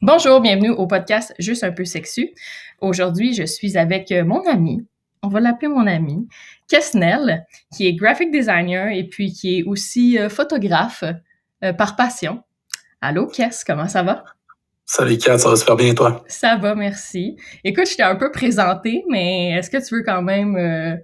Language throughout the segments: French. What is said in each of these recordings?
Bonjour, bienvenue au podcast Juste un peu sexu. Aujourd'hui, je suis avec euh, mon ami, on va l'appeler mon ami, Kesnel, qui est graphic designer et puis qui est aussi euh, photographe euh, par passion. Allô, Kes, comment ça va? Salut Kat, ça va super bien toi? Ça va, merci. Écoute, je t'ai un peu présenté, mais est-ce que tu veux quand même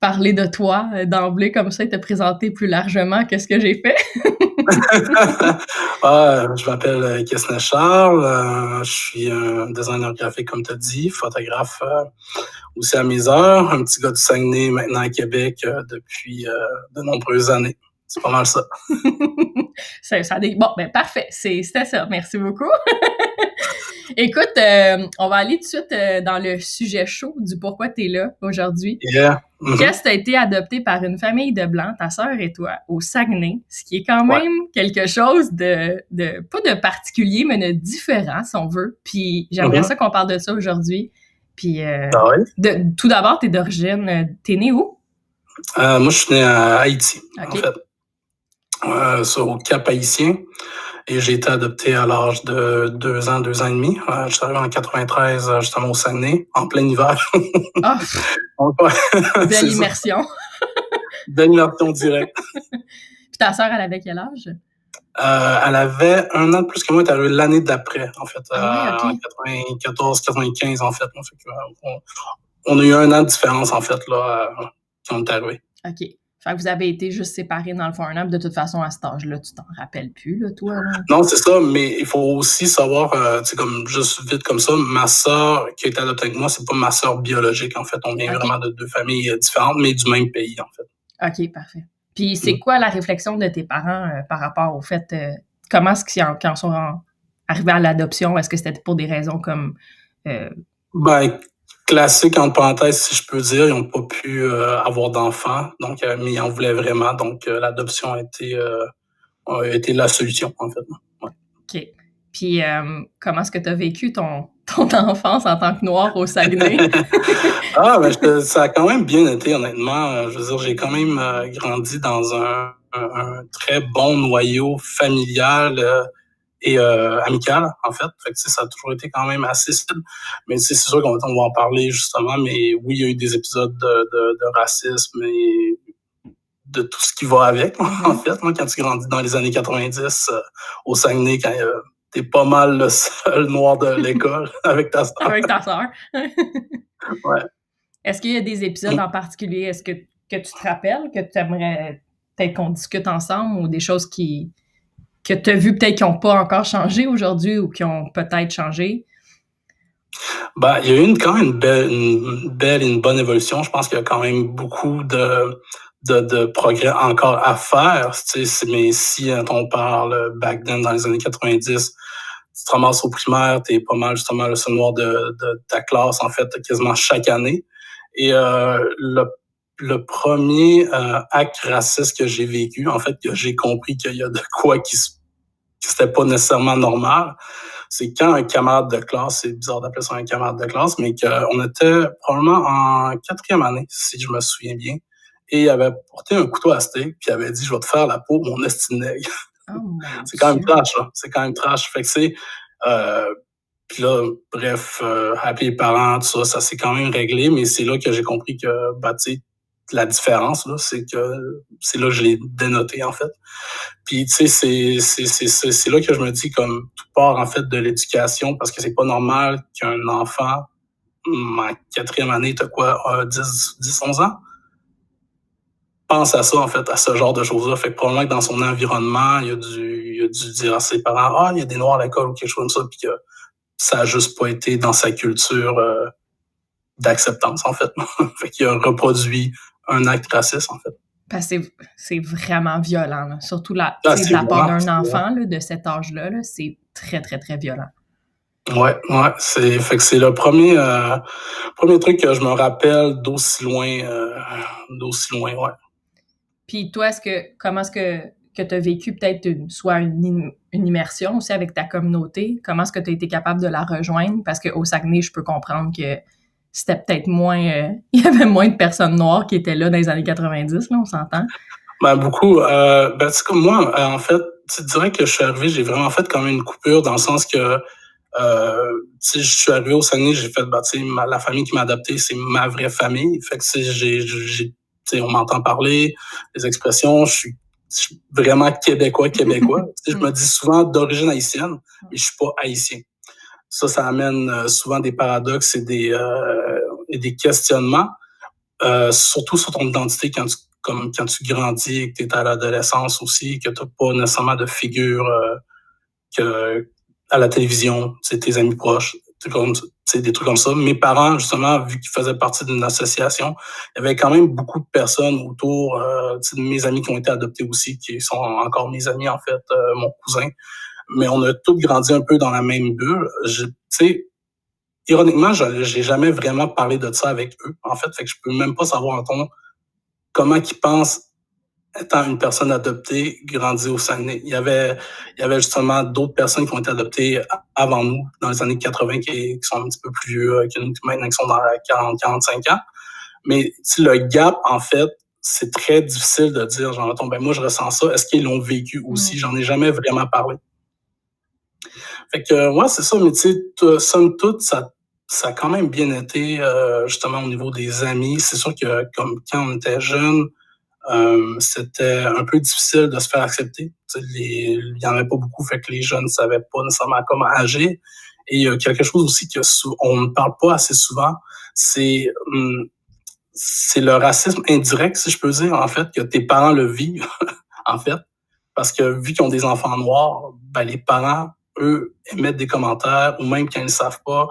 parler de toi d'emblée comme ça et te présenter plus largement qu'est-ce que j'ai fait? ah, je m'appelle euh, Kesna Charles. Euh, je suis un designer graphique, comme tu as dit, photographe euh, aussi à mes heures. Un petit gars du Saguenay, maintenant à Québec depuis de nombreuses années. C'est pas mal ça. ça, ça Bon, ben parfait. C'était ça. Merci beaucoup. Écoute, euh, on va aller tout de suite euh, dans le sujet chaud du pourquoi tu es là aujourd'hui. Yeah. Mm tu as été adopté par une famille de blancs, ta sœur et toi, au Saguenay, ce qui est quand même quelque chose de, de, pas de particulier, mais de différent, si on veut. Puis j'aimerais mm-hmm. ça qu'on parle de ça aujourd'hui. Puis, euh, ah de, tout d'abord, tu es d'origine, t'es né où? moi, je suis né à Haïti, en fait. sur, au Cap Haïtien. Et j'ai été adopté à l'âge de deux ans, deux ans et demi. Euh, je suis arrivé en 93, euh, justement au Saguenay, en plein hiver. Ah! Belle immersion. Belle immersion directe. Puis ta sœur, elle avait quel âge? Euh, elle avait un an de plus que moi, elle est arrivée l'année d'après, en fait, ah, en 94, 95, en fait. on, on, a eu un an de différence, en fait, là, quand on est arrivé. OK. Fait que vous avez été juste séparés dans le fond un De toute façon, à cet âge-là, tu t'en rappelles plus, là, toi? Non, c'est ça, mais il faut aussi savoir, euh, tu sais, comme juste vite comme ça, ma sœur qui a été adoptée avec moi, c'est pas ma sœur biologique, en fait. On vient vraiment de deux familles euh, différentes, mais du même pays, en fait. OK, parfait. Puis c'est mm. quoi la réflexion de tes parents euh, par rapport au fait, comment est-ce qu'ils en, sont arrivés à l'adoption? Est-ce que c'était pour des raisons comme... Ben, classique entre parenthèses, si je peux dire. Ils n'ont pas pu euh, avoir d'enfants, donc euh, mais ils en voulaient vraiment. Donc euh, l'adoption a été a été la solution en fait. Ouais. Ok. Puis comment est-ce que tu as vécu ton ton enfance en tant que noir au Saguenay? Ah ben ça a quand même bien été honnêtement. Je veux dire, j'ai quand même grandi dans un, un, un, très bon noyau familial et euh, amicale, en fait. fait que, ça a toujours été quand même assez simple. Mais c'est sûr qu'on va en parler justement. Mais oui, il y a eu des épisodes de, de, de racisme et de tout ce qui va avec, en fait. Quand tu grandis dans les années 90 euh, au Saguenay, quand euh, t'es pas mal le seul noir de l'école avec ta soeur. Avec ta soeur. ouais. Est-ce qu'il y a des épisodes en particulier, est-ce que, que tu te rappelles, que tu aimerais peut-être qu'on discute ensemble ou des choses qui, que tu as vu peut-être qui n'ont pas encore changé aujourd'hui ou qui ont peut-être changé? Ben, il y a eu quand même une belle, une belle et une bonne évolution. Je pense qu'il y a quand même beaucoup de, de, de progrès encore à faire. Tu sais, mais si on parle back then, dans les années 90, tu te ramasses au primaire, tu es pas mal justement le seul noir de, de, ta classe, en fait, quasiment chaque année. Et euh, le le premier euh, acte raciste que j'ai vécu, en fait, que j'ai compris qu'il y a de quoi qui c'était pas nécessairement normal, c'est quand un camarade de classe, c'est bizarre d'appeler ça un camarade de classe, mais qu'on était probablement en quatrième année, si je me souviens bien, et il avait porté un couteau à steak, puis il avait dit, je vais te faire la peau, mon estime oh, c'est quand même trash, là. C'est quand même trash. Fait que c'est, euh, puis là, bref, euh, appeler les parents, tout ça, ça s'est quand même réglé, mais c'est là que j'ai compris que, bah, tu sais, la différence, c'est que c'est là que je l'ai dénoté, en fait. Puis, tu sais, c'est là que je me dis, comme, tout part, en fait, de l'éducation, parce que c'est pas normal qu'un enfant, en quatrième année, t'as quoi, 10, 10, 11 ans, pense à ça, en fait, à ce genre de choses-là. Fait que probablement que dans son environnement, il a dû, il a dû dire à ses parents, ah, il y a des noirs à l'école ou quelque chose comme ça, puis que ça a juste pas été dans sa culture euh, d'acceptance, en fait. fait qu'il a reproduit un acte raciste, en fait. Parce que c'est vraiment violent, surtout la, ah, de la part d'un enfant de cet âge-là, c'est très, très, très violent. Ouais, ouais, c'est fait que c'est le premier euh, premier truc que je me rappelle d'aussi loin euh, d'aussi loin, ouais. Puis toi, est-ce que comment est-ce que que tu as vécu peut-être soit une, une, immersion aussi avec ta communauté? Comment est-ce que tu as été capable de la rejoindre? Parce qu'au Saguenay, je peux comprendre que c'était peut-être moins. Euh, il y avait moins de personnes noires qui étaient là dans les années 90, là, on s'entend. Ben, beaucoup. Euh, ben, comme moi, euh, en fait, tu dirais que je suis arrivé, j'ai vraiment fait comme une coupure dans le sens que Euh, je suis arrivé au Saguenay, j'ai fait, bah, ma, la famille qui m'a adopté, c'est ma vraie famille. Fait que j'ai, j'ai, on m'entend parler, les expressions, je suis, vraiment québécois, québécois. je me dis souvent d'origine haïtienne, mais je suis pas haïtien. Ça, ça amène euh, souvent des paradoxes et des, euh, et des questionnements, euh, surtout sur ton identité quand tu, comme quand tu grandis, que tu es à l'adolescence aussi, que tu n'as pas nécessairement de figure euh, que à la télévision, c'est tes amis proches, des trucs comme ça. Mes parents, justement, vu qu'ils faisaient partie d'une association, il y avait quand même beaucoup de personnes autour, euh, de mes amis qui ont été adoptés aussi, qui sont encore mes amis, en fait, euh, mon cousin. Mais on a tous grandi un peu dans la même bulle. Tu sais, ironiquement, j'ai jamais vraiment parlé de ça avec eux, en fait. Fait que je peux même pas savoir, comment ils pensent étant une personne adoptée, grandi au Saguenay. Il y avait, il y avait justement d'autres personnes qui ont été adoptées avant nous, dans les années 80, qui, sont un petit peu plus vieux que nous, maintenant qui sont dans 40, 45 ans. Mais le gap, en fait, c'est très difficile de dire, genre, ben moi, je ressens ça. Est-ce qu'ils l'ont vécu aussi? J'en ai jamais vraiment parlé. Fait que, ouais, c'est ça, mais tu sais, somme toute, ça, ça a quand même bien été, euh, justement, au niveau des amis. C'est sûr que, comme quand on était jeune, euh, c'était un peu difficile de se faire accepter. il y en avait pas beaucoup, fait que les jeunes ne savaient pas nécessairement comment agir. Et il y a quelque chose aussi que on ne parle pas assez souvent, c'est hum, c'est le racisme indirect, si je peux dire, en fait, que tes parents le vivent, en fait. Parce que vu qu'ils ont des enfants noirs, ben, les parents, eux, émettent des commentaires, ou même quand ils ne savent pas.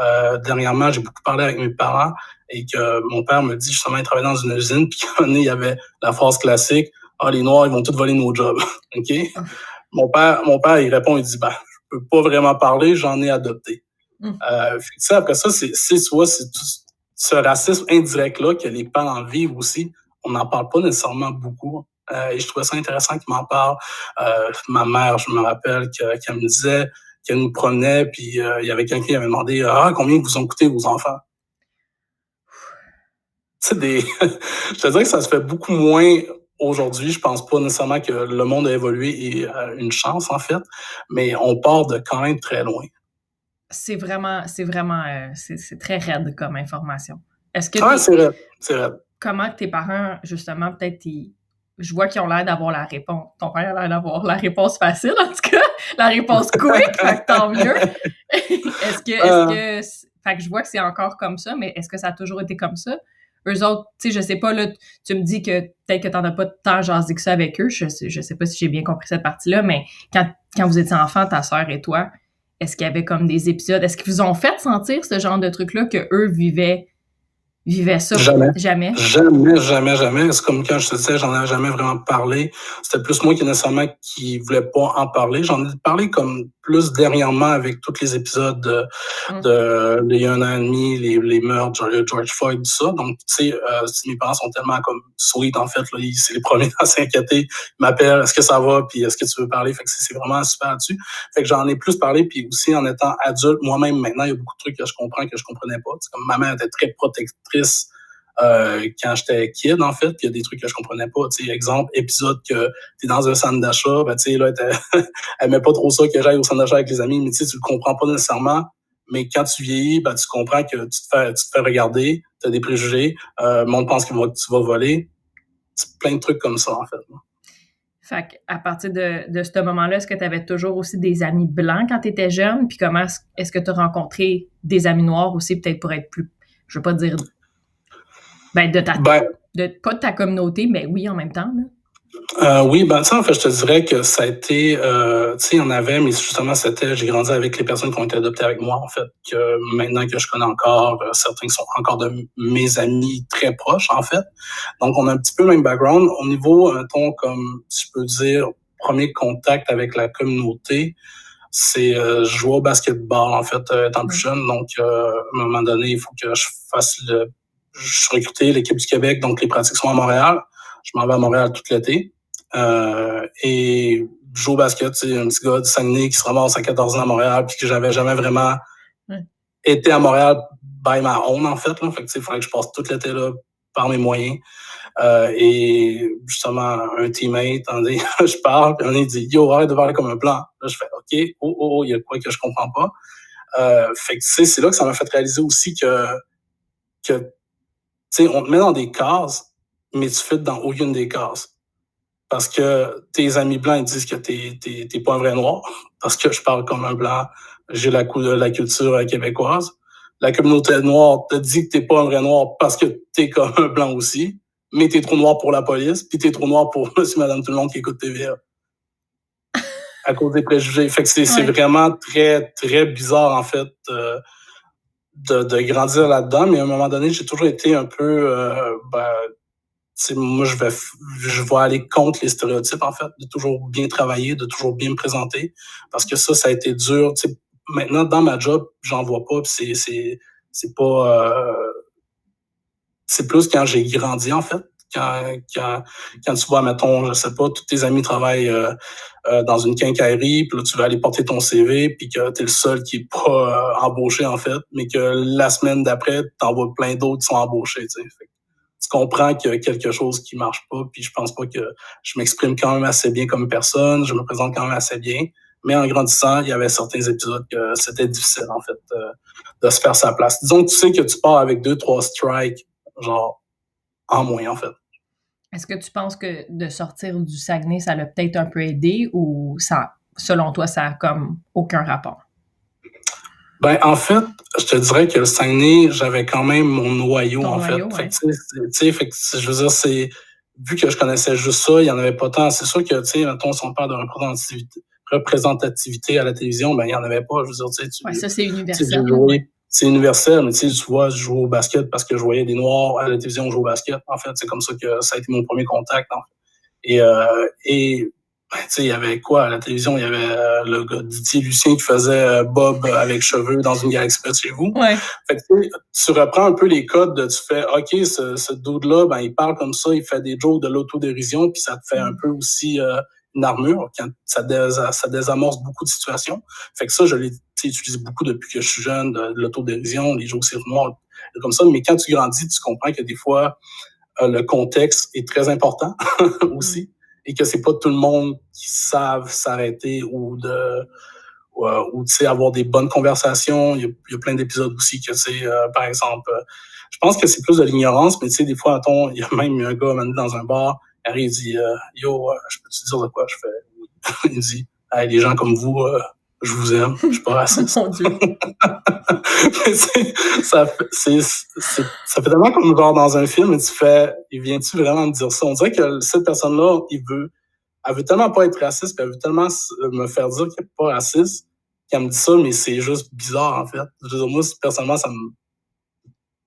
Euh, dernièrement, j'ai beaucoup parlé avec mes parents, et que mon père me dit justement, il travaillait dans une usine, puis il y avait la phrase classique, ah, les Noirs, ils vont tous voler nos jobs. OK? Ah. Mon père, mon père, il répond, il dit, bah, je peux pas vraiment parler, j'en ai adopté. Mm. Euh, ça, après ça, c'est, c'est soit, c'est ce racisme indirect-là que les parents vivent aussi. On n'en parle pas nécessairement beaucoup. Euh, et je trouvais ça intéressant qu'il m'en parle. Euh, ma mère, je me rappelle qu'elle me disait qu'elle nous promenait, puis euh, il y avait quelqu'un qui avait demandé Ah, combien vous ont coûté vos enfants? des. je te dirais que ça se fait beaucoup moins aujourd'hui. Je pense pas nécessairement que le monde a évolué et une chance, en fait, mais on part de quand même très loin. C'est vraiment, c'est vraiment, c'est très raide comme information. Est-ce que. Ah, c'est raide. C'est raide. Comment tes parents, justement, peut-être, je vois qu'ils ont l'air d'avoir la réponse. Ton père a l'air d'avoir la réponse facile, en tout cas, la réponse quick, tant mieux. est-ce que, est-ce euh. que, fait que je vois que c'est encore comme ça, mais est-ce que ça a toujours été comme ça? eux autres, tu sais, je sais pas, là, tu me dis que peut-être que t'en as pas tant jasé que ça avec eux. Je sais, je sais pas si j'ai bien compris cette partie-là, mais quand, quand vous étiez enfant, ta sœur et toi, est-ce qu'il y avait comme des épisodes? Est-ce qu'ils vous ont fait sentir ce genre de truc-là que eux vivaient vivait ça? Jamais. Jamais? Jamais, jamais, jamais. C'est comme quand je te disais, j'en avais jamais vraiment parlé. C'était plus moi qui nécessairement qui voulais pas en parler. J'en ai parlé comme plus dernièrement avec tous les épisodes de, mm. de les un an et demi, les, les meurtres, George Floyd, tout ça. Donc, tu sais, euh, mes parents sont tellement comme sweet, en fait, là, c'est les premiers à s'inquiéter. Ils m'appellent, est-ce que ça va, puis est-ce que tu veux parler? Fait que c'est vraiment super là-dessus. Fait que j'en ai plus parlé, puis aussi en étant adulte, moi-même maintenant, il y a beaucoup de trucs que je comprends que je comprenais pas. comme ma mère était très protectrice euh, quand j'étais kid, en fait, il y a des trucs que je comprenais pas. Tu exemple, épisode que tu es dans un centre d'achat, ben, tu sais, là, elle met pas trop ça que j'aille au centre d'achat avec les amis, mais tu sais, tu le comprends pas nécessairement. Mais quand tu vieillis, ben, tu comprends que tu te fais, tu te fais regarder, tu as des préjugés, euh, le monde pense que tu vas voler. Plein de trucs comme ça, en fait. Fait à partir de, de ce moment-là, est-ce que tu avais toujours aussi des amis blancs quand tu étais jeune? Puis comment est-ce que tu as rencontré des amis noirs aussi, peut-être pour être plus, je veux pas dire ben, de ta, ben, de, pas de ta communauté, mais oui, en même temps. Là. Euh, oui, ben ça, en fait, je te dirais que ça a été, euh, tu sais, il y en avait, mais justement, c'était, j'ai grandi avec les personnes qui ont été adoptées avec moi, en fait, que maintenant que je connais encore, euh, certains qui sont encore de mes amis très proches, en fait. Donc, on a un petit peu le même background. Au niveau, un ton, comme tu peux dire, premier contact avec la communauté, c'est euh, jouer au basketball, en fait, étant plus jeune. Donc, à un moment donné, il faut que je fasse le je suis recruté l'équipe du Québec, donc les pratiques sont à Montréal. Je m'en vais à Montréal tout l'été. Euh, et je joue au basket, c'est un petit gars de Saguenay qui se ramasse à 14 ans à Montréal, puis que j'avais jamais vraiment été à Montréal by my own, en fait. Là. Fait que, il fallait que je passe tout l'été là par mes moyens. Euh, et justement, un teammate, je parle, puis on est dit, yo, arrête de parler comme un blanc. Là, je fais, OK, oh, oh, oh, il y a quoi que je comprends pas. Euh, fait que, c'est là que ça m'a fait réaliser aussi que, que, sais, on te met dans des cases, mais tu fais dans aucune des cases. Parce que tes amis blancs, ils disent que t'es, t'es, pas un vrai noir. Parce que je parle comme un blanc. J'ai la, la culture québécoise. La communauté noire te dit que t'es pas un vrai noir parce que t'es comme un blanc aussi mais t'es trop noir pour la police, puis t'es trop noir pour monsieur, madame, tout le monde qui écoute TVA. à cause des préjugés. Fait que c'est vraiment très, très bizarre, en fait, euh, de, de, grandir là-dedans. Mais à un moment donné, j'ai toujours été un peu, euh, ben, moi, je vais, je vais aller contre les stéréotypes, en fait, de toujours bien travailler, de toujours bien me présenter. Parce que ça, ça a été dur. sais, maintenant, dans ma job, j'en vois pas, c'est, c'est, c'est pas, euh, c'est plus quand j'ai grandi, en fait. Quand, quand, quand, tu vois, mettons, je sais pas, tous tes amis travaillent euh, euh, dans une quincaillerie, puis là, tu vas aller porter ton CV, puis que tu es le seul qui est pas euh, embauché, en fait, mais que la semaine d'après, tu en vois plein d'autres qui sont embauchés, tu tu comprends qu'il y a quelque chose qui marche pas, puis je pense pas que je m'exprime quand même assez bien comme personne, je me présente quand même assez bien, mais en grandissant, il y avait certains épisodes que c'était difficile, en fait, de se faire sa place. Disons que tu sais que tu pars avec deux, trois strikes genre en moins, en fait. Est-ce que tu penses que de sortir du Saguenay, ça l'a peut-être un peu aidé ou ça, selon toi, ça a comme aucun rapport? Ben, en fait, je te dirais que le Saguenay, j'avais quand même mon noyau, en fait. fait, fait je veux dire, c'est, vu que je connaissais juste ça, il n'y en avait pas tant. C'est sûr que, tu sais, mettons, si on parle de représentativité, représentativité à la télévision, ben, il n'y en avait pas. Je veux dire, tu sais, ouais, ça, c'est universel c'est universel, mais tu sais, tu vois, je joue au basket parce que je voyais des Noirs à la télévision jouer au basket. En fait, c'est comme ça que ça a été mon premier contact. Et, euh, et ben, tu sais, il y avait quoi à la télévision? Il y avait euh, le gars Didier Lucien qui faisait euh, Bob avec cheveux dans une gare express chez vous. Ouais. Fait que, tu reprends un peu les codes, de, tu fais, OK, ce, ce dude-là, ben, il parle comme ça, il fait des jokes de l'autodérision, puis ça te fait un peu aussi une armure, quand ça, ça désamorce beaucoup de situations. Fait que ça, je l'ai utilisé beaucoup depuis que je suis jeune, de, l'autodérision, les jokes noirs, comme ça. Mais quand tu grandis, tu comprends que des fois, euh, le contexte est très important aussi mm. et que c'est pas tout le monde qui savent s'arrêter ou de ou, tu sais avoir des bonnes conversations. Il y a, il y a plein d'épisodes aussi que c'est euh, par exemple, euh, je pense que c'est plus de l'ignorance, mais tu sais des fois, attends, il y a même un gars dans un bar il dit euh, Yo, euh, je peux te dire de quoi je fais Il dit Hey, les gens comme vous, euh, je vous aime, je suis pas raciste. Mon Dieu. ça, c'est, ça fait tellement comme genre dans un film, et tu fais, il vient-tu vraiment me dire ça? On dirait que cette personne-là, il veut, elle veut tellement pas être raciste, puis elle veut tellement me faire dire qu'elle est pas raciste, qu'elle me dit ça, mais c'est juste bizarre, en fait. Je veux dire, moi, personnellement, ça me,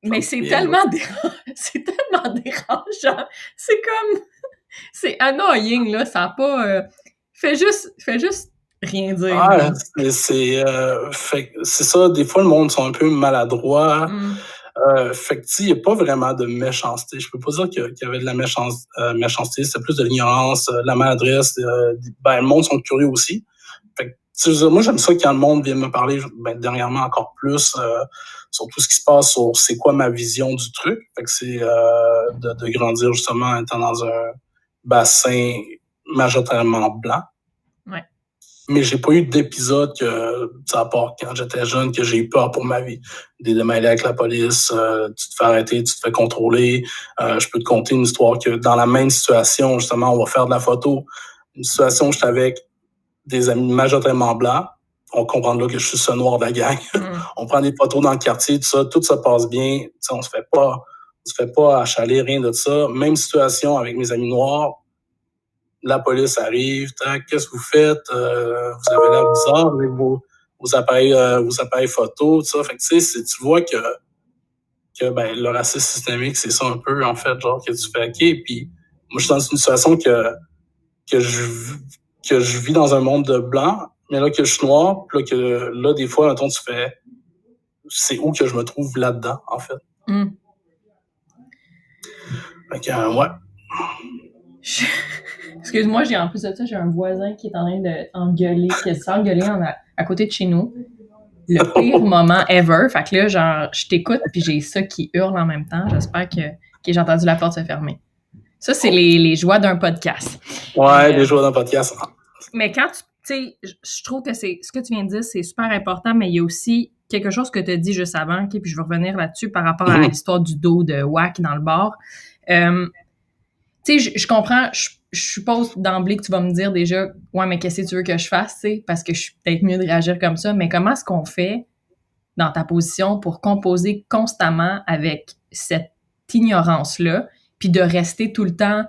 mais c'est tellement, c'est tellement dérangeant. C'est comme, c'est annoying, là. Ça n'a pas. Euh, fais juste, fais juste rien dire. Ah, c'est, euh, c'est ça. Des fois, le monde sont un peu maladroits. Mm. Euh, fait que, il n'y a pas vraiment de méchanceté. Je peux pas dire qu'il y avait de la euh, méchanceté. C'est plus de l'ignorance, de la maladresse. ben, le monde sont curieux aussi. Fait que, moi, j'aime ça quand le monde vient me parler, ben, dernièrement encore plus, sur tout ce qui se passe, sur c'est quoi ma vision du truc. Fait que c'est de, de, grandir justement en étant dans un bassin majoritairement blanc. Mais j'ai pas eu d'épisode que, à part quand j'étais jeune, que j'ai eu peur pour ma vie. Des démêlés avec la police, euh, tu te fais arrêter, tu te fais contrôler. Euh, je peux te conter une histoire que dans la même situation, justement, on va faire de la photo. Une situation où j'étais avec des amis majoritairement blancs. On comprend là que je suis ce noir de la gang. Mm. on prend des photos dans le quartier, tout ça, tout se passe bien. sais, on se fait pas se fait pas achaler, rien de ça. Même situation avec mes amis noirs. La police arrive, qu'est-ce que vous faites? Euh, vous avez l'air bizarre avec vos, vos appareils, euh, vos appareils photo, tout ça. Fait que tu vois que, que ben, le racisme systémique, c'est ça un peu, en fait, genre que tu fais OK. Puis moi, je suis dans une situation que, que je que je vis dans un monde de blanc, mais là que je suis noir, puis là que là, des fois, mettons, tu fais c'est où que je me trouve là-dedans, en fait. Mm. Fait euh, ouais. Excuse-moi, j'ai en plus de ça, j'ai un voisin qui est en train d'engueuler, qui s'est engueulé à côté de chez nous. Le pire moment ever. Fait que là, genre, je t'écoute, puis j'ai ça qui hurle en même temps. J'espère que, que j'ai entendu la porte se fermer. Ça, c'est les, les joies d'un podcast. Ouais, les joies d'un podcast. Mais quand tu sais, je trouve que c'est ce que tu viens de dire, c'est super important, mais il y a aussi quelque chose que tu as dit juste avant, okay, puis je vais revenir là-dessus par rapport à mhm. l'histoire du dos de Wack dans le bar. Euh, tu sais, je, comprends, je, suppose d'emblée que tu vas me dire déjà, ouais, mais qu'est-ce que tu veux que je fasse, tu parce que je suis peut-être mieux de réagir comme ça, mais comment est-ce qu'on fait dans ta position pour composer constamment avec cette ignorance-là, puis de rester tout le temps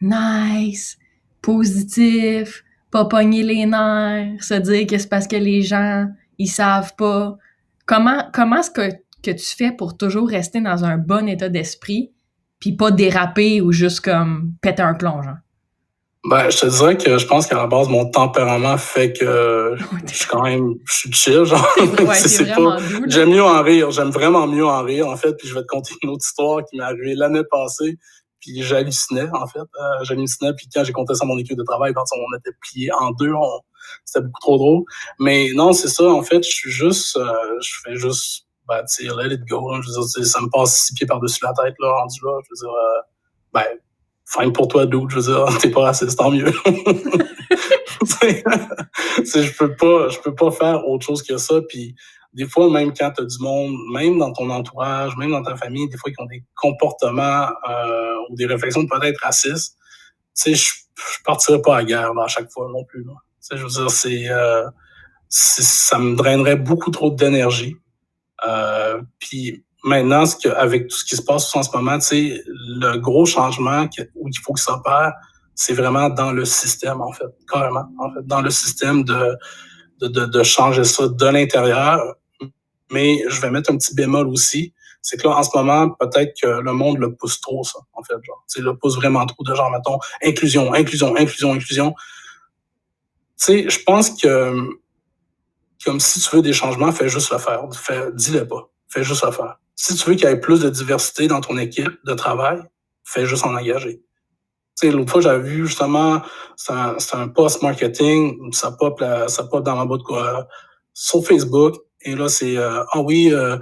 nice, positif, pas pogner les nerfs, se dire que c'est parce que les gens, ils savent pas? Comment, comment est-ce que, que tu fais pour toujours rester dans un bon état d'esprit puis pas déraper ou juste comme péter un plonge? Ben, je te dirais que je pense qu'à la base, mon tempérament fait que je suis quand même, je suis chill, genre. Ouais, c'est pas, j'aime mieux en rire, j'aime vraiment mieux en rire, en fait, puis je vais te conter une autre histoire qui m'est arrivée l'année passée, puis j'hallucinais, en fait. Euh, j'hallucinais, puis quand j'ai compté ça à mon équipe de travail, quand on était plié en deux, c'était beaucoup trop drôle. Mais non, c'est ça, en fait, je suis juste, euh, je fais juste ben, tu let it go. Je veux dire, ça me passe six pieds par-dessus la tête, là, rendu là. Je veux dire, euh, ben, fine pour toi, dude. Je veux dire, t'es pas raciste, tant mieux. je peux pas, je peux pas faire autre chose que ça. Puis, des fois, même quand t'as du monde, même dans ton entourage, même dans ta famille, des fois, qui ont des comportements euh, ou des réflexions peut-être racistes, tu sais, je, je partirais pas à guerre à chaque fois non plus. Là. Tu sais, je veux dire, c'est, euh, ça me drainerait beaucoup trop d'énergie. Euh, puis maintenant, ce que, avec tout ce qui se passe en ce moment, le gros changement où il faut que ça s'opère, c'est vraiment dans le système, en fait, carrément, en fait, dans le système de, de, de, de changer ça de l'intérieur. Mais je vais mettre un petit bémol aussi, c'est que là, en ce moment, peut-être que le monde le pousse trop, ça, en fait, genre, tu sais, le pousse vraiment trop de genre, mettons, inclusion, inclusion, inclusion, inclusion. Tu sais, je pense que comme si tu veux des changements, fais juste le faire. dis-le pas. Fais juste le faire. Si tu veux qu'il y ait plus de diversité dans ton équipe de travail, fais juste en engager. L'autre fois, j'avais vu justement, c'est un, post marketing, ça pop, ça pop dans ma boîte quoi, sur Facebook. Et là, c'est euh, ah oui, euh,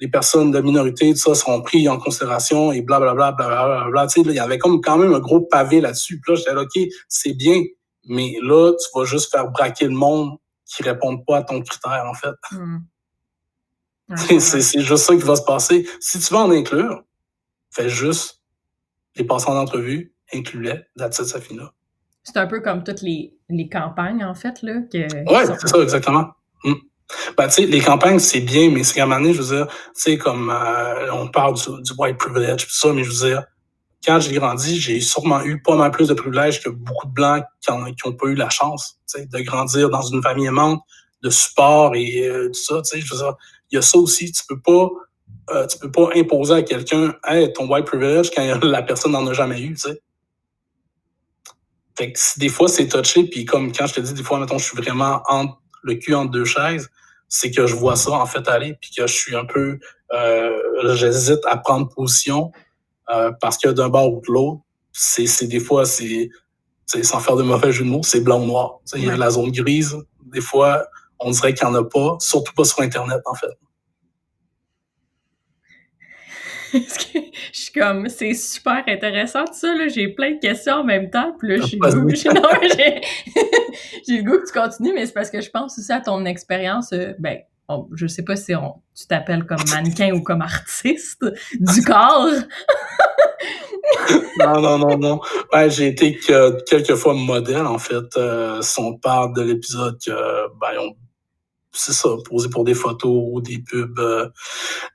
les personnes de minorité, tout ça, seront pris en considération et blablabla, blablabla, bla, Tu sais, il y avait comme quand même un gros pavé là-dessus. Puis là, j'étais OK, c'est bien, mais là, tu vas juste faire braquer le monde qui répondent pas à ton critère, en fait. Hmm. c'est juste ça qui va se passer. Si tu veux en inclure, fais juste les passants d'entrevue, inclus-les, that's it, ça finit C'est un peu comme toutes les, les campagnes, en fait, là. Que, ouais, c'est ça, exactement. Hmm. Ben, tu sais, les campagnes, c'est bien, mais c'est qu'à un moment donné, je veux dire, tu sais, comme euh, on parle du, du white privilege, tout ça, mais je veux dire, quand j'ai grandi, j'ai sûrement eu pas mal plus de privilèges que beaucoup de Blancs qui n'ont pas eu la chance de grandir dans une famille aimante, de support et euh, tout ça. Il y a ça aussi. Tu peux pas euh, tu peux pas imposer à quelqu'un hey, ton white privilege quand la personne n'en a jamais eu. Fait que des fois, c'est touché, puis comme quand je te dis, des fois, mettons, je suis vraiment entre le cul entre deux chaises, c'est que je vois ça en fait aller, puis que je suis un peu euh, j'hésite à prendre position euh, parce que d'un bord ou de l'autre, c'est des fois, c'est sans faire de mauvais jeu de mots, c'est blanc ou noir. Il y a la zone grise. Des fois, on dirait qu'il n'y en a pas, surtout pas sur Internet, en fait. je suis comme, c'est super intéressant tout ça, là. J'ai plein de questions en même temps. Puis là, j'ai le, goût, j'ai, le goût que tu continues, mais c'est parce que je pense aussi à ton expérience, euh, ben, je sais pas si on, tu t'appelles comme mannequin ou comme artiste du corps. non, non, non, non. Ben, j'ai été que, quelques fois modèle, en fait. Euh, si on parle de l'épisode que, ben, on, c'est ça, posé pour des photos ou des pubs, euh,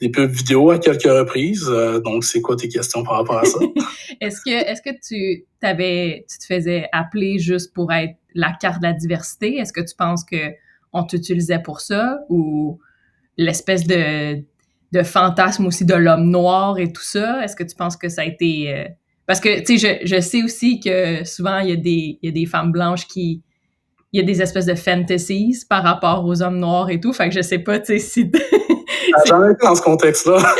des pubs vidéo à quelques reprises. Euh, donc, c'est quoi tes questions par rapport à ça? est-ce que, est-ce que tu t'avais, tu te faisais appeler juste pour être la carte de la diversité? Est-ce que tu penses que on t'utilisait pour ça ou l'espèce de, de fantasme aussi de l'homme noir et tout ça? Est-ce que tu penses que ça a été... Euh, parce que, tu sais, je, je, sais aussi que souvent, il y, a des, y a des femmes blanches qui... Il y a des espèces de fantasies par rapport aux hommes noirs et tout. Fait que je sais pas, tu sais, si... J'en ai été dans ce contexte-là. ça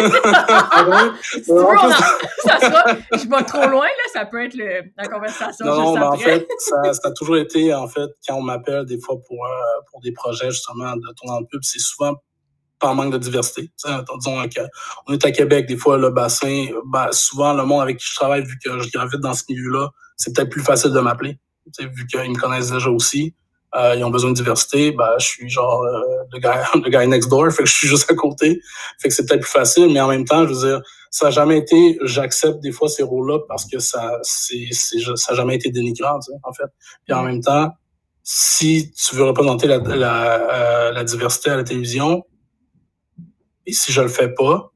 sera, je vais trop loin, là, ça peut être le, la conversation. Non, non, mais en fait, ça, ça, a toujours été, en fait, quand on m'appelle des fois pour, euh, pour des projets, justement, de tournant de pub, c'est souvent par manque de diversité. disons on est à Québec, des fois, le bassin, ben, souvent, le monde avec qui je travaille, vu que je gravite dans ce milieu-là, c'est peut-être plus facile de m'appeler, vu qu'ils me connaissent déjà aussi. Euh, ils ont besoin de diversité, ben, je suis genre euh, le gars le gars next door, fait que je suis juste à côté. Fait que c'est peut-être plus facile, mais en même temps, je veux dire, ça n'a jamais été, j'accepte des fois ces rôles-là parce que ça c'est, ça n'a jamais été dénigrant, en fait. Puis en même temps, si tu veux représenter la, la, euh, la diversité à la télévision, et si je le fais pas,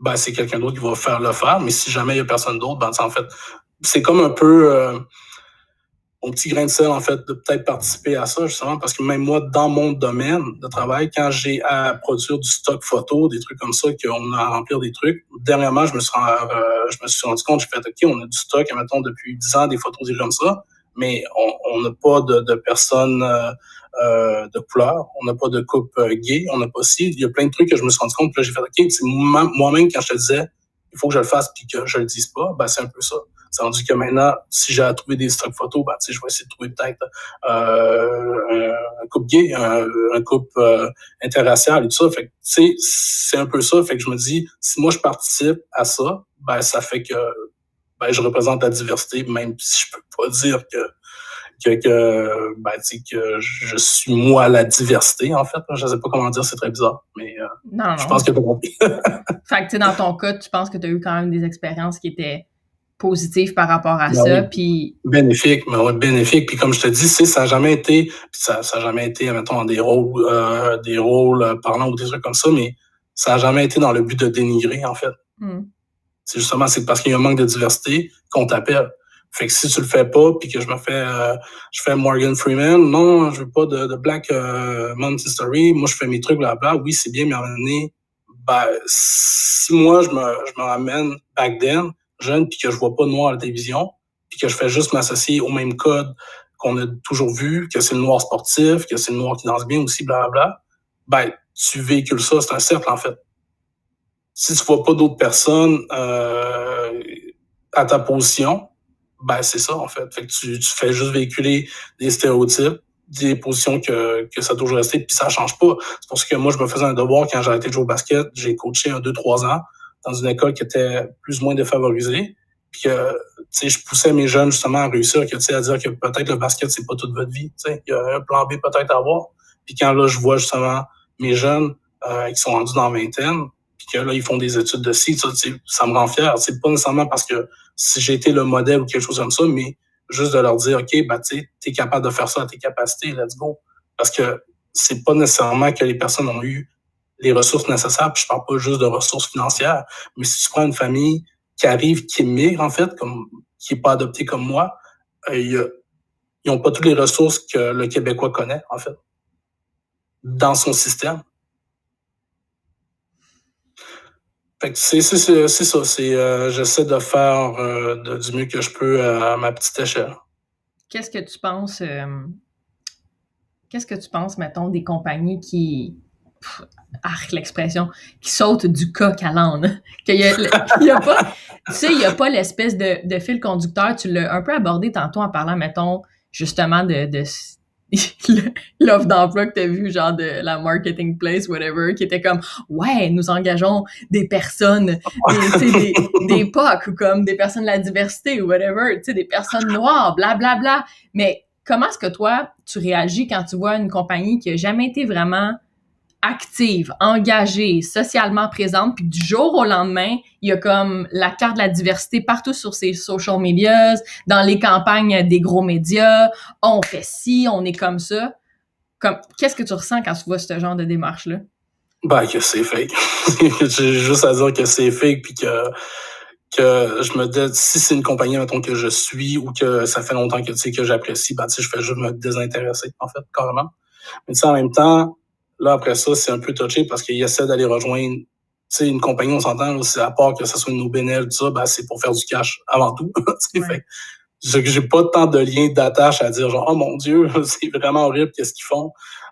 ben c'est quelqu'un d'autre qui va faire le faire. Mais si jamais il y a personne d'autre, ben en fait, c'est comme un peu euh, mon petit grain de sel, en fait, de peut-être participer à ça, justement, parce que même moi, dans mon domaine de travail, quand j'ai à produire du stock photo, des trucs comme ça, qu'on a à remplir des trucs, dernièrement, je me suis, euh, je me suis rendu compte, j'ai fait, OK, on a du stock, mettons, depuis 10 ans, des photos, des comme ça, mais on n'a pas de, personnes euh, euh, de couleur, on n'a pas de coupe euh, gay, on n'a pas si. Il y a plein de trucs que je me suis rendu compte. Puis là, j'ai fait, OK, moi-même, quand je te disais, il faut que je le fasse puis que je le dise pas, ben, c'est un peu ça. C'est rendu que maintenant, si j'ai à trouver des stock photos, ben, je vais essayer de trouver peut-être euh, un, couple gay, un, un couple euh, interracial et tout ça. Fait que, c'est un peu ça. Fait que je me dis, si moi je participe à ça, ben, ça fait que ben, je représente la diversité, même si je peux pas dire que que, que, ben, que je suis moi la diversité, en fait. Je sais pas comment dire, c'est très bizarre, mais euh, non, je pense que tu compris. fait que, dans ton cas, tu penses que tu as eu quand même des expériences qui étaient positives par rapport à ben ça, puis... Bénéfique, mais ouais, bénéfique. Puis comme je te dis, ça n'a jamais été, ça, ça a jamais été, mettons, des rôles, euh, des rôles parlants ou des trucs comme ça, mais ça n'a jamais été dans le but de dénigrer, en fait. Hmm. C'est justement, c'est parce qu'il y a un manque de diversité qu'on t'appelle. Fait que si tu le fais pas, puis que je me fais, euh, je fais Morgan Freeman, non, je veux pas de, de Black euh, Mountain Story. Moi, je fais mes trucs là-bas. Oui, c'est bien, mais à un moment donné, ben, si moi je me, je me ramène back then, jeune, puis que je vois pas noir à la télévision, puis que je fais juste m'associer au même code qu'on a toujours vu, que c'est le noir sportif, que c'est le noir qui danse bien aussi, bla ben, tu véhicules ça, c'est un cercle en fait. Si tu vois pas d'autres personnes euh, à ta position, ben, c'est ça, en fait. Tu, fais juste véhiculer des stéréotypes, des positions que, que ça a toujours resté, puis ça change pas. C'est pour ça que moi, je me faisais un devoir quand j'ai arrêté de jouer au basket. J'ai coaché un, deux, trois ans dans une école qui était plus ou moins défavorisée. Puis que, tu sais, je poussais mes jeunes justement à réussir, que, tu sais, à dire que peut-être le basket, c'est pas toute votre vie. Tu sais, il y a un plan B peut-être à avoir. Puis quand là, je vois justement mes jeunes euh, qui sont rendus dans la vingtaine, puis que là, ils font des études de ci, ça, ça me rend fier. C'est pas nécessairement parce que si j'ai été le modèle ou quelque chose comme ça, mais juste de leur dire, OK, bah, tu es capable de faire ça à tes capacités, let's go. Parce que c'est pas nécessairement que les personnes ont eu les ressources nécessaires, puis je parle pas juste de ressources financières, mais si tu prends une famille qui arrive, qui émigre, en fait, comme, qui est pas adoptée comme moi, euh, ils ont pas toutes les ressources que le Québécois connaît, en fait, dans son système. c'est ça. C'est euh, j'essaie de faire euh, du mieux que je peux à ma petite échelle. Qu'est-ce que tu penses euh, Qu'est-ce que tu penses, mettons, des compagnies qui arc l'expression, qui sautent du coq à l'âne. Qu'il y a, pas, tu sais, il n'y a pas l'espèce de, de, fil conducteur. Tu l'as un peu abordé tantôt en parlant, mettons, justement de, de l'offre d'emploi que tu as vu, genre de la marketing place, whatever, qui était comme Ouais, nous engageons des personnes, des, des, des POC ou comme des personnes de la diversité ou whatever, tu sais, des personnes noires, bla bla bla. Mais comment est-ce que toi, tu réagis quand tu vois une compagnie qui a jamais été vraiment active, engagée, socialement présente, puis du jour au lendemain, il y a comme la carte de la diversité partout sur ses social medias, dans les campagnes des gros médias, on fait ci, on est comme ça. Comme, qu'est-ce que tu ressens quand tu vois ce genre de démarche-là? Ben, que c'est fake. J'ai juste à dire que c'est fake, puis que, que je me dis, si c'est une compagnie, mettons, que je suis, ou que ça fait longtemps que, tu sais, que j'apprécie, ben, tu sais, je fais juste me désintéresser, en fait, carrément. Mais tu sais, en même temps, Là, après ça, c'est un peu touché parce qu'il essaie d'aller rejoindre sais, une compagnie, on s'entend, c'est à part que ce soit une OBNL, tout ça, ben, c'est pour faire du cash avant tout. ouais. j'ai pas tant de liens d'attache à dire genre, oh mon Dieu, c'est vraiment horrible, qu'est-ce qu'ils font?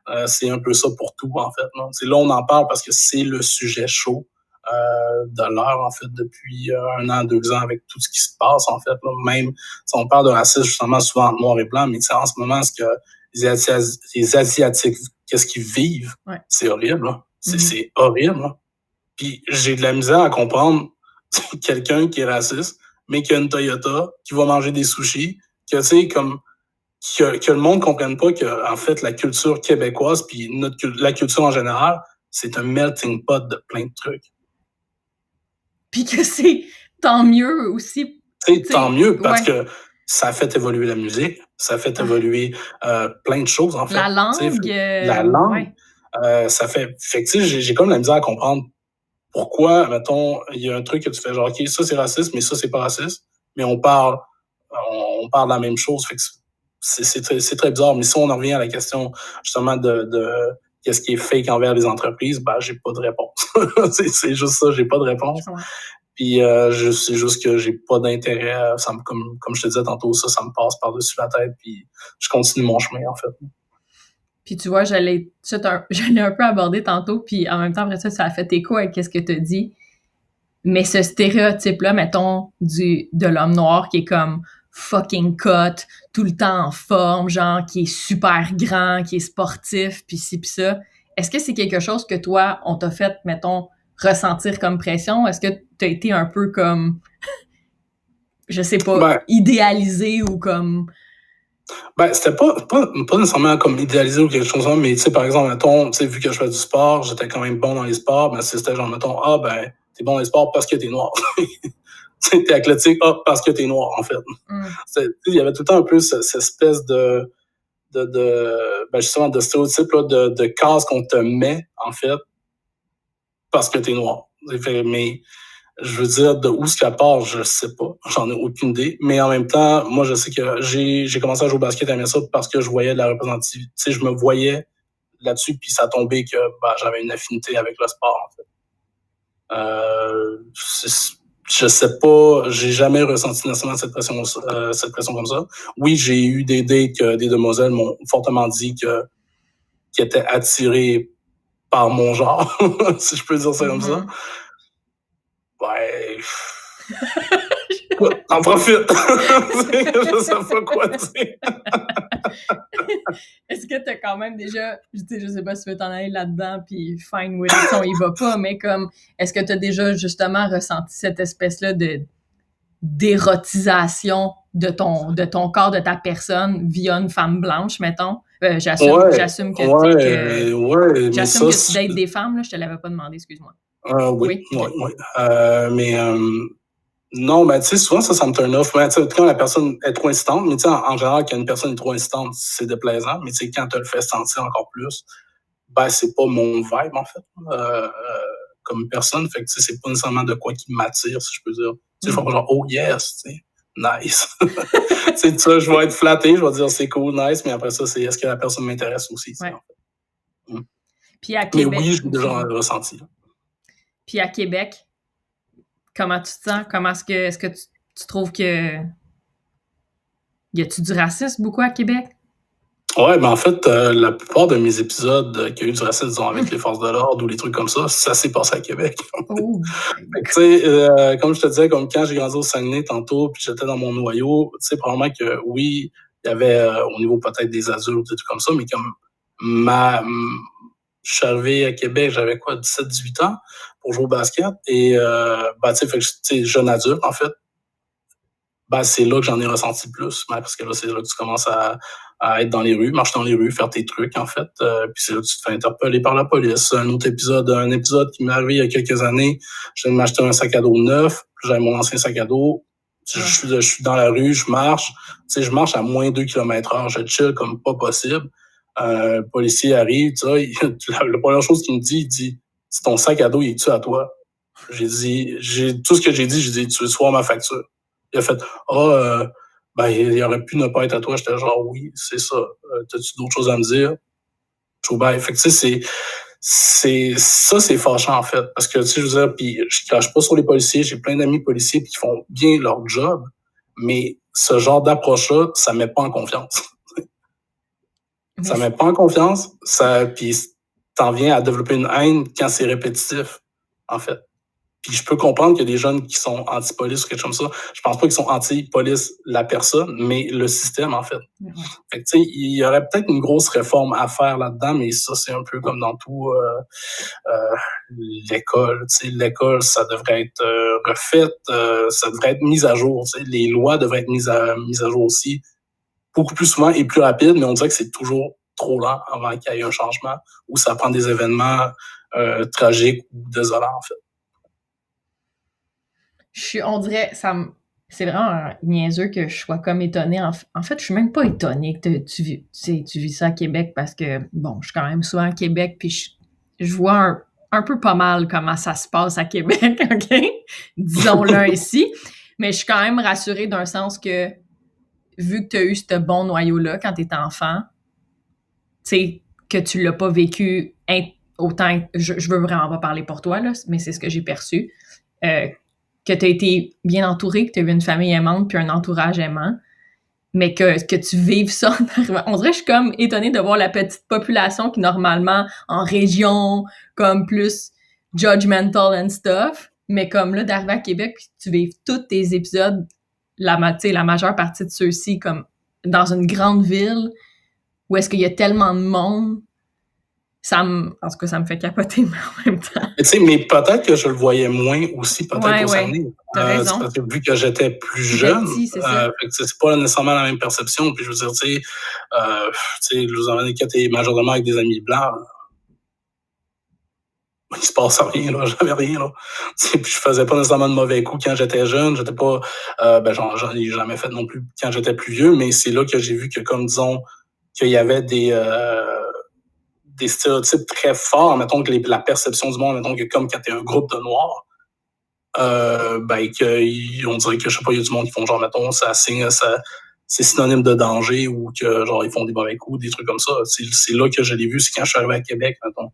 Euh, c'est un peu ça pour tout, en fait. Non? là, on en parle parce que c'est le sujet chaud euh, de l'heure, en fait, depuis euh, un an, deux ans, avec tout ce qui se passe, en fait. Même si on parle de racisme, justement, souvent en noir et blanc, mais en ce moment, ce que les, Asiatiques, qu'est-ce qu'ils vivent, c'est horrible. C'est mm-hmm. horrible. Hein. Puis j'ai de la misère à comprendre quelqu'un qui est raciste, mais qui a une Toyota, qui va manger des sushis, que, tu sais, comme, que, que, le monde comprenne pas que, en fait, la culture québécoise, puis notre, la culture en général, c'est un melting pot de plein de trucs. Puis que c'est tant mieux aussi. C'est tant mieux parce que ça a fait évoluer la musique, ça a fait évoluer euh, plein de choses, en fait. La langue. la langue. Euh, ça fait. Fait que, j'ai comme la misère à comprendre pourquoi, mettons, il y a un truc que tu fais genre, OK, ça c'est raciste, mais ça c'est pas raciste, mais on parle, on, parle de la même chose. Fait que c'est très, très bizarre. Mais si on en revient à la question, justement, de, de qu'est-ce qui est fake envers les entreprises, ben, j'ai pas de réponse. c'est juste ça, j'ai pas de réponse. Puis euh, je c'est juste que j'ai pas d'intérêt. Me, comme, comme je te disais tantôt, ça, ça me passe par-dessus la tête. Puis je continue mon chemin, en fait. Puis tu vois, j'allais un peu aborder tantôt, puis en même temps, après ça, ça a fait écho avec ce que tu as dit. Mais ce stéréotype-là, mettons, du, de l'homme noir qui est comme fucking cut, tout le temps en forme, genre qui est super grand, qui est sportif, puis ci, puis ça. Est-ce que c'est quelque chose que toi, on t'a fait, mettons, ressentir comme pression? Est-ce que tu as été un peu comme, je sais pas, ben idéalisé ou comme? Ben, c'était pas, pas, pas, nécessairement comme idéalisé ou quelque chose comme ça, mais tu sais, par exemple, mettons, tu sais, vu que je fais du sport, j'étais quand même bon dans les sports, mais c'était genre, mettons, ah, ben, t'es bon dans les sports parce que t'es noir. t'es athlétique, ah, parce que t'es noir, en fait. Mm. Il y avait tout le temps un peu cette, espèce de, de, de, ben, justement, de stéréotype, là, de, de case qu'on te met, en fait, parce que t'es noir. Mais, je veux dire, de où ce part, je sais pas. J'en ai aucune idée. Mais en même temps, moi, je sais que j'ai, commencé à jouer au basket à ça parce que je voyais de la représentativité. Je me voyais là-dessus, puis ça tombait que bah, j'avais une affinité avec le sport, en fait. Euh, je sais pas, j'ai jamais ressenti nécessairement cette pression, euh, cette pression comme ça. Oui, j'ai eu des dates que des demoiselles m'ont fortement dit que qui étaient attirées par mon genre, si je peux dire ça comme ça. Mm-hmm. Ouais. en profite. je sais pas quoi dire. Est-ce que tu as quand même déjà, je sais, je sais pas si tu veux t'en aller là-dedans, puis fine with it, on y va pas, mais comme, est-ce que tu as déjà justement ressenti cette espèce-là de d'érotisation de ton, de ton corps, de ta personne via une femme blanche, mettons? Euh, j'assume, j'assume que, ouais, ouais, j'assume que tu dates des femmes, là, je te l'avais pas demandé, excuse-moi. Euh, oui, oui, oui. Euh, mais euh, non, mais tu sais, souvent, ça, ça me turn off. Mais, quand la personne est trop incitante, mais tu sais, en, général, quand une personne est trop incitante, c'est déplaisant. Mais tu sais, quand tu le fais sentir encore plus, ben, c'est pas mon vibe, en fait, comme personne. Fait que, tu sais, c'est pas nécessairement de quoi qui m'attire, si je peux dire. Tu sais, vais genre, oh yes, tu sais, nice. c'est ça, je vais être flatté, je vais dire, c'est cool, nice, mais après ça, c'est est-ce que la personne m'intéresse aussi, ouais. Mm. Puis à Québec, mais oui, j'ai déjà ressenti. Puis à Québec, comment tu te sens? Comment est-ce que est-ce que tu, trouves que y a-tu du racisme beaucoup à Québec? Ouais, ben en fait, euh, la plupart de mes épisodes euh, qui ont eu du racisme, disons, avec les forces de l'ordre ou les trucs comme ça, ça s'est passé à Québec. Oh. tu sais, euh, comme je te disais, comme quand j'ai grandi au Saguenay tantôt, puis j'étais dans mon noyau, tu sais, probablement que oui, il y avait au niveau peut-être des adultes, des trucs comme ça, mais comme ma, je suis arrivé à Québec, j'avais quoi, 17-18 ans pour jouer au basket. Et euh, ben, tu sais, jeune adulte, en fait, ben, c'est là que j'en ai ressenti plus. Ben, parce que là, c'est là que tu commences à, à, être dans les rues, marcher dans les rues, faire tes trucs, en fait. Euh, puis c'est là que tu te fais interpeller par la police. Un autre épisode, un épisode qui m'est arrivé il y a quelques années, je viens de m'acheter un sac à dos neuf, j'avais mon ancien sac à dos. Je, suis, dans la rue, je marche. Tu sais, je marche à moins de 2 km heure. Je chill comme pas possible. Euh, policier arrive, tu sais, la, première chose qu'il me dit, il dit « ton sac à dos, il est-tu à toi? » J'ai dit, j'ai tout ce que j'ai dit, j'ai dit, tu veux voir ma facture? Il a fait, ah, oh, ben, il aurait pu ne pas être à toi. J'étais genre, oui, c'est ça. Euh, t'as-tu d'autres choses à me dire? Tout bien. Fait que, tu sais, c'est, c'est, ça, c'est fâchant, en fait. Parce que, tu sais, je veux dire, puis je crache pas sur les policiers. J'ai plein d'amis policiers qui font bien leur job. Mais ce genre d'approche-là, ça met pas en confiance. Ça met pas en confiance, ça, puis t'en viens à développer une haine quand c'est répétitif, en fait. Puis je peux comprendre qu'il y a des jeunes qui sont anti-police ou quelque chose comme ça. Je pense pas qu'ils sont anti-police la personne, mais le système, en fait. Fait que, tu sais, il y aurait peut-être une grosse réforme à faire là-dedans, mais ça, c'est un peu comme dans tout euh, euh, l'école. Tu sais, l'école, ça devrait être euh, refait, euh, ça devrait être mis à jour. Tu sais, les lois devraient être mises à, mises à jour aussi beaucoup plus souvent et plus rapide, mais on dirait que c'est toujours trop lent avant qu'il y ait un changement ou ça prend des événements euh, tragiques ou désolants, en fait je suis, on dirait, ça c'est vraiment niaiseux que je sois comme étonnée. En, fait, je suis même pas étonnée que tu, tu, tu vis ça à Québec parce que, bon, je suis quand même souvent à Québec, puis je, vois un, peu pas mal comment ça se passe à Québec, OK? Disons-le ainsi. Mais je suis quand même rassurée d'un sens que, vu que tu as eu ce bon noyau-là quand tu étais enfant, tu sais, que tu l'as pas vécu autant. Je, je veux vraiment pas parler pour toi, là, mais c'est ce que j'ai perçu. Euh, que tu as été bien entouré, que tu as eu une famille aimante puis un entourage aimant, mais que, que tu vives ça On dirait que je suis comme étonnée de voir la petite population qui, normalement, en région, comme plus judgmental and stuff, mais comme là, d'arriver à Québec, tu vives tous tes épisodes, la, la majeure partie de ceux-ci, comme dans une grande ville, où est-ce qu'il y a tellement de monde, ça me, en tout cas, ça me fait capoter, mais en même temps. Mais, mais peut-être que je le voyais moins aussi, peut-être ouais, aux années. Euh, parce que vu que j'étais plus jeune, euh, c'est pas nécessairement la même perception. Puis je veux dire, tu sais, euh, tu sais, je vous en quand t'es majoritairement avec des amis blancs, il se passe rien, là, j'avais rien, là. puis je faisais pas nécessairement de mauvais coups quand j'étais jeune, j'étais pas, euh, ben, j'en ai jamais fait non plus quand j'étais plus vieux, mais c'est là que j'ai vu que, comme disons, qu'il y avait des, euh, des stéréotypes très forts, mettons que la perception du monde, mettons que comme quand t'es un groupe de noirs, euh, ben on dirait que je sais pas, il y a du monde qui font genre mettons ça signe c'est synonyme de danger ou que genre ils font des mauvais coups, des trucs comme ça. C'est là que je l'ai vu, c'est quand je suis arrivé à Québec, mettons.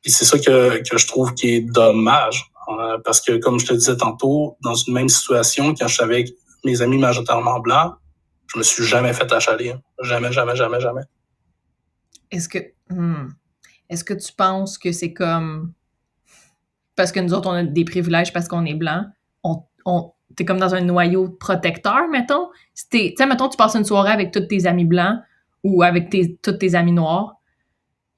Puis c'est ça que, je trouve qui est dommage. Euh, parce que comme je te disais tantôt, dans une même situation, quand je suis avec mes amis majoritairement blancs, je me suis jamais fait achaler. Jamais, jamais, jamais, jamais. Est-ce que, hmm, est-ce que tu penses que c'est comme parce que nous autres on a des privilèges parce qu'on est blanc, on, on t'es comme dans un noyau protecteur, mettons? Tu sais, mettons, tu passes une soirée avec tous tes amis blancs ou avec tes, tous tes amis noirs.